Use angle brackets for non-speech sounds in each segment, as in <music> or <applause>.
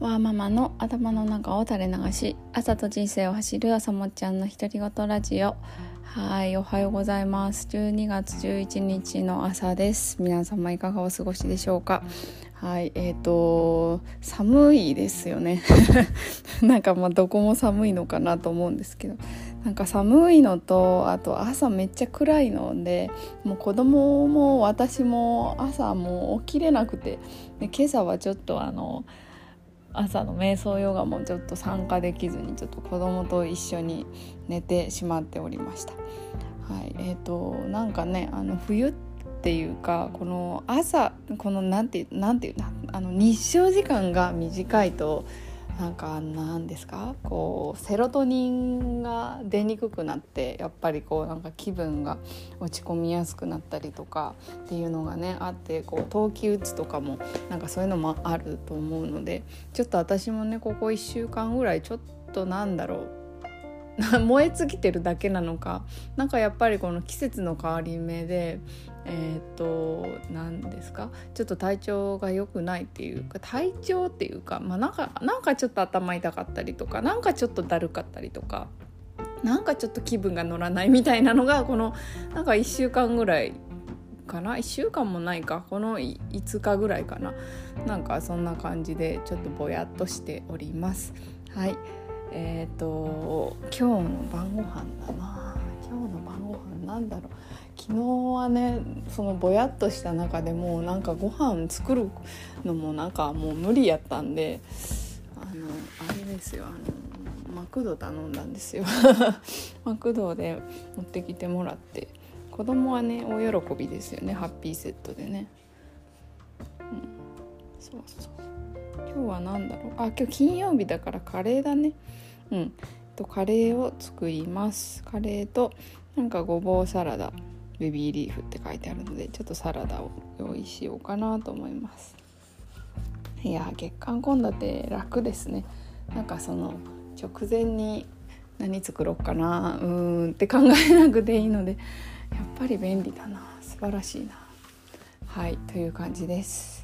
わーママの頭の中を垂れ流し朝と人生を走る朝もっちゃんの独り言ラジオ。はいおはようございます。12月11日の朝です。皆様いかがお過ごしでしょうか？はいえーと寒いですよね。<laughs> なんかまあどこも寒いのかなと思うんですけど。なんか寒いのとあと朝めっちゃ暗いのでもう子供も私も朝もう起きれなくて。で今朝はちょっとあの朝の瞑想ヨガもちょっと参加できずにちょっと子供と一緒に寝てしまっておりました。はいえーと、なんかねあの冬っていうかこの朝このなんてなんていうあの日照時間が短いとなんかなんですか？こうセロトニンが出にくくなってやっぱりこうなんか気分が落ち込みやすくなったりとかっていうのがねあってこう冬季うつとかもなんかそういうのもあると思うのでちょっと私もねここ1週間ぐらいちょっとなんだろう <laughs> 燃え尽きてるだけなのか。何かやっぱりこの季節の変わり目でえっ、と何ですか？ちょっと体調が良くないっていうか体調っていうか、まあ、なんかなんかちょっと頭痛かったりとかなんかちょっとだるかったりとかなんかちょっと気分が乗らないみたいなのがこのなんか1週間ぐらいかな？1週間もないか。この5日ぐらいかな。なんかそんな感じでちょっとぼやっとしております。はい。えっ、ー、と今日の晩ご飯だな。今日の晩ご飯なんだろう。昨日はねそのぼやっとした中でもなんかご飯作るのもなんかもう無理やったんであのあれですよ。あのマクド頼んだんですよ。<laughs> マクドで持ってきてもらって。子供はね大喜びですよね。ハッピーセットでね。うん。そうそう。今日は何だろう？あ今日金曜日だからカレーだね。うん。とカレーを作ります。カレーとなんかごぼうサラダベビーリーフって書いてあるのでちょっとサラダを用意しようかなと思います。いや月刊献立楽ですね。なんかその直前に何作ろうかなうーんって考えなくていいのでやっぱり便利だな。素晴らしいな。はいという感じです。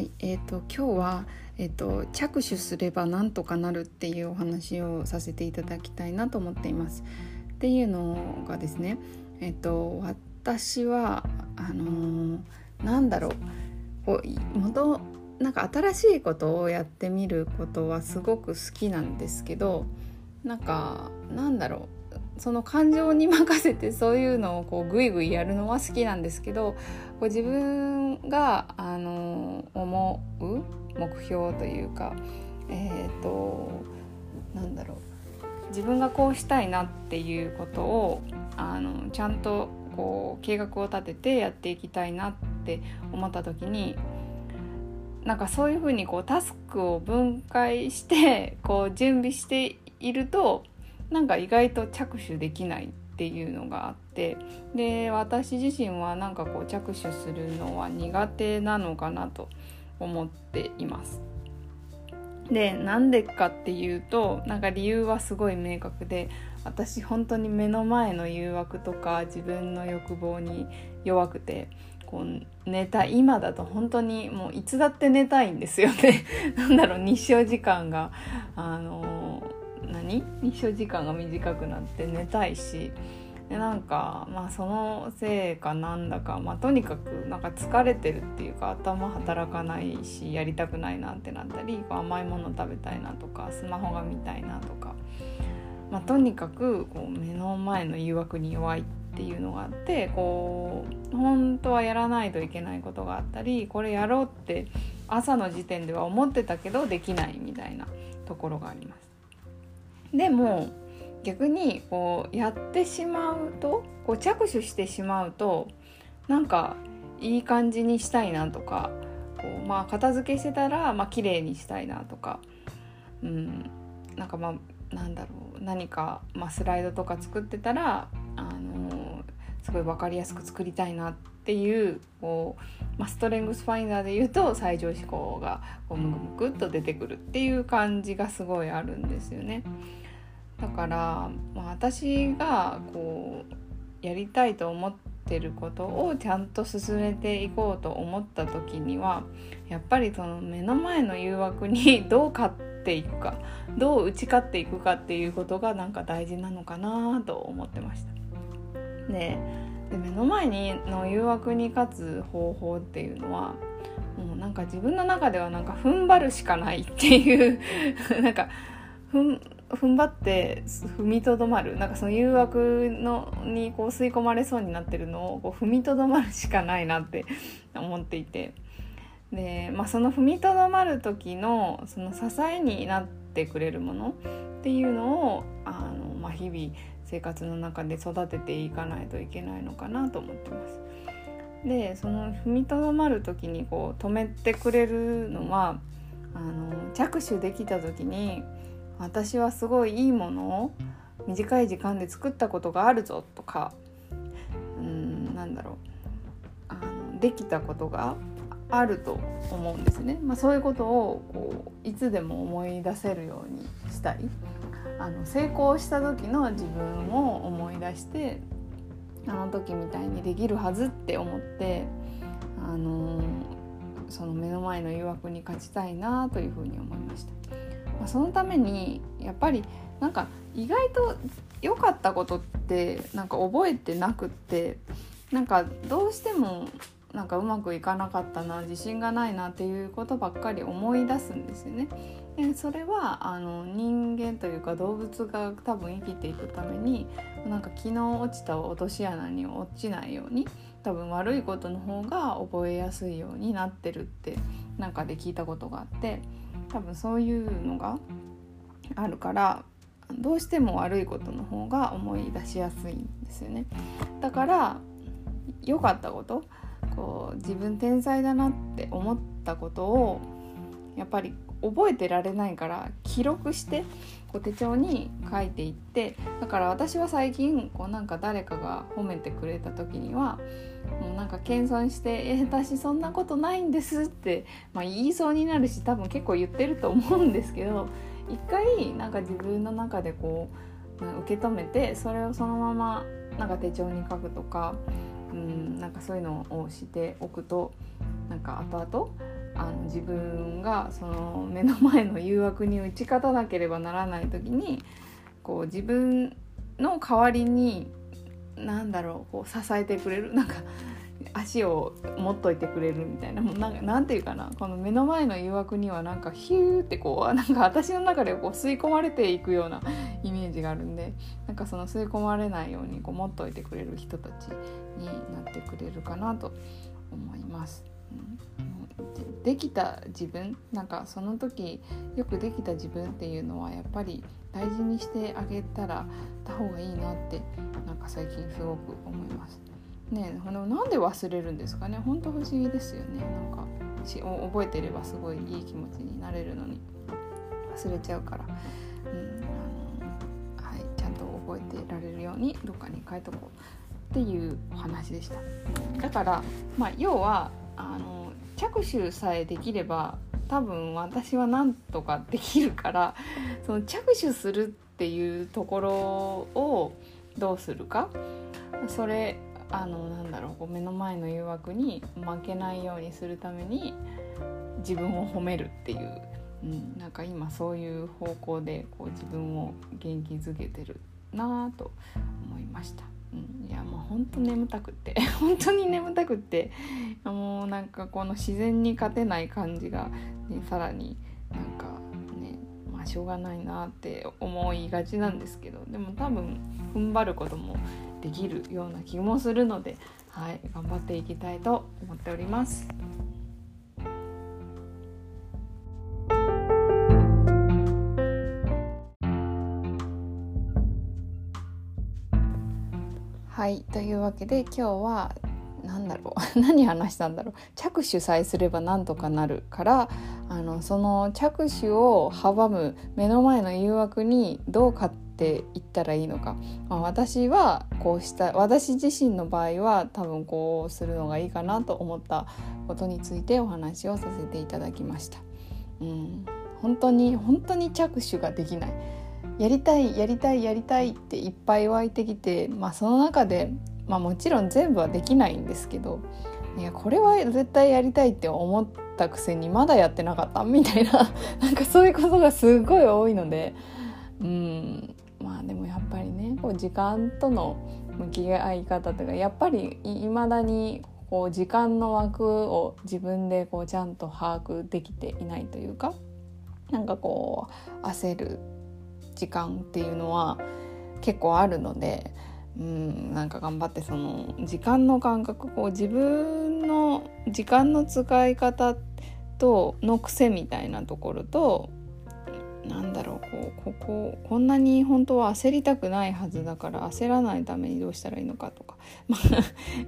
はいえーと、今日は、えーと、着手すればなんとかなるっていうお話をさせていただきたいなと思っています。っていうのがですね、えーと、私はあのー、なんだろうこう元なんか新しいことをやってみることはすごく好きなんですけどなんかなんだろうその感情に任せてそういうのをこうグイグイやるのは好きなんですけどこう自分があの思う目標というかえっ、ー、となんだろう。自分がこうしたいなっていうことをあのちゃんとこう計画を立ててやっていきたいなって思った時になんかそういうふうにこうタスクを分解してこう準備しているとなんか意外と着手できないっていうのがあってで私自身はなんかこう着手するのは苦手なのかなと思っています。でなんでかっていうとなんか理由はすごい明確で私本当に目の前の誘惑とか自分の欲望に弱くてこう寝た今だと本当にもういつだって寝たいんですよね <laughs> なんだろう日照時間があの何？日照時間が短くなって寝たいし。でなんかまあそのせいかなんだか、まあ、とにかくなんか疲れてるっていうか頭働かないしやりたくないなってなったりこう甘いもの食べたいなとかスマホが見たいなとか、まあ、とにかくこう目の前の誘惑に弱いっていうのがあってこう本当はやらないといけないことがあったりこれやろうって朝の時点では思ってたけどできないみたいなところがあります。でも逆にこうやってしまうとこう着手してしまうとなんかいい感じにしたいなとかこう、まあ、片付けしてたら、まあ綺麗にしたいなとか、うん、なんかまあなんだろう何か、まあ、スライドとか作ってたら、あのすごい分かりやすく作りたいなっっていうこう、まあ、ストレングスファインダーで言うと最上志向がこうムクムクっと出てくるっていう感じがすごいあるんですよね。だから、まあ、私がこやりたいと思ってることをちゃんと進めていこうと思った時にはやっぱりその目の前の誘惑にどう勝っていくかどう打ち勝っていくかっていうことがなんか大事なのかなと思ってました。でで目の前にの誘惑に勝つ方法っていうのはもうなんか自分の中ではなんか踏ん張るしかないっていう <laughs> なんかふん踏ん張って踏みとどまる。なんかその誘惑のにこう吸い込まれそうになってるのをこう踏みとどまるしかないなって <laughs> 思っていて。で、まあ、その踏みとどまる時のその支えになってくれるものっていうのをあの、まあ、日々生活の中で育てていかないといけないのかなと思ってます。でその踏みとどまる時にこう止めてくれるのはあの着手できた時に私はすごいいいものを短い時間で作ったことがあるぞとかうんなんだろうあのできたことがあると思うんですね、まあ、そういうことをこういつでも思い出せるようにしたりあの成功した時の自分を思い出してあの時みたいにできるはずって思ってあのその目の前の誘惑に勝ちたいなというふうに思いました。まあ、そのためにやっぱりなんか意外と良かったことってなんか覚えてなくってなんかどうしてもなんかうまくいかなかったな自信がないなっていうことばっかり思い出すんですよね。でそれはあの人間というか動物が多分生きていくためになんか昨日落ちた落とし穴に落ちないように多分悪いことの方が覚えやすいようになってるってなんかで聞いたことがあって多分そういうのがあるからどうしても悪いことの方が思い出しやすいんですよね。だから良かったことこう自分天才だなって思ったことをやっぱり覚えてられないから記録してこう手帳に書いていってだから私は最近こうなんか誰かが褒めてくれた時にはもうなんか謙遜して「え私そんなことないんです」って、まあ、言いそうになるし多分結構言ってると思うんですけど一回なんか自分の中でこう受け止めてそれをそのままなんか手帳に書くとかうんなんかそういうのをしておくとなんか後々あの自分がその目の前の誘惑に打ち勝たなければならない時にこう自分の代わりに何だろうこう支えてくれる <laughs> なんか足を持っといてくれるみたいなもうなんかなんていうかなこの目の前の誘惑にはなんかヒューってこう <laughs> なんか私の中でこう吸い込まれていくような <laughs> イメージがあるんでなんかその吸い込まれないようにこう持っといてくれる人たちになってくれるかなと思います。できた自分なんかその時よくできた自分っていうのはやっぱり大事にしてあげたらた方がいいなってなんか最近すごく思います。ねなんで忘れるんですかね。本当不思議ですよね。なんかし覚えてればすごいいい気持ちになれるのに。忘れちゃうから、うんあのはい、ちゃんと覚えてられるようにどっかに書いとこうっていうお話でした。だからまあ要はあの着手さえできれば多分私はなんとかできるからその着手するっていうところをどうするか？それあのなんだろうこう目の前の誘惑に負けないようにするために自分を褒めるっていう、うん、なんか今そういう方向でこう自分を元気づけてるなと思いました。いやもう本当眠たくって。<laughs> 本当に眠たくって。もうなんかこの自然に勝てない感じが、ね、さらになんかねまあしょうがないなって思いがちなんですけど。でも多分踏ん張ることもできるような気もするので、はい、頑張っていきたいと思っております。はいというわけで今日は何だろう <laughs> 何話したんだろう。着手さえすればなんとかなるからあのその着手を阻む目の前の誘惑にどう勝っていったらいいのか、まあ、私はこうした私自身の場合は多分こうするのがいいかなと思ったことについてお話をさせていただきました。うん、本当に本当に着手ができない。やりたいやりたいやりたいっていっぱい湧いてきて、まあ、その中でまあもちろん全部はできないんですけどいやこれは絶対やりたいって思ったくせにまだやってなかったみたいな <laughs> なんかそういうことがすごい多いのでうんまあでもやっぱりねこう時間との向き合い方とかやっぱりいまだにこう時間の枠を自分でこうちゃんと把握できていないというかなんかこう焦る時間っていうのは結構あるので。うん、なんか頑張ってその時間の感覚こう自分の時間の使い方との癖みたいなところとなんだろうこうこここんなに本当は焦りたくないはずだから焦らないためにどうしたらいいのかとか、まあ、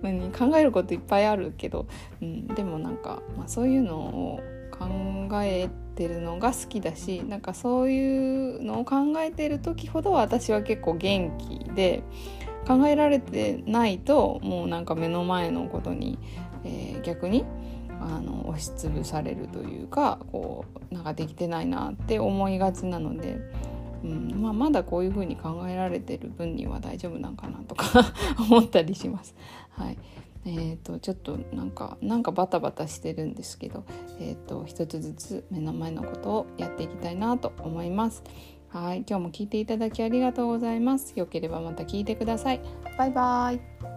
<laughs> 考えることいっぱいあるけど、うん、でもなんか、まあ、そういうのを考えてるのが好きだしなんかそういうのを考えてる時ほど私は結構元気で考えられてないともうなんか目の前のことに、えー、逆にあの押しつぶされるというかこうなんかできてないなって思いがちなので、うんまあ、まだこういうふうに考えられてる分には大丈夫なんかなとか <laughs> 思ったりします。はいえーと、ちょっとなんかなんかバタバタしてるんですけど、えーと一つずつ目の前のことをやっていきたいなと思います。はい今日も聞いていただきありがとうございます。よければまた聞いてください。バイバイ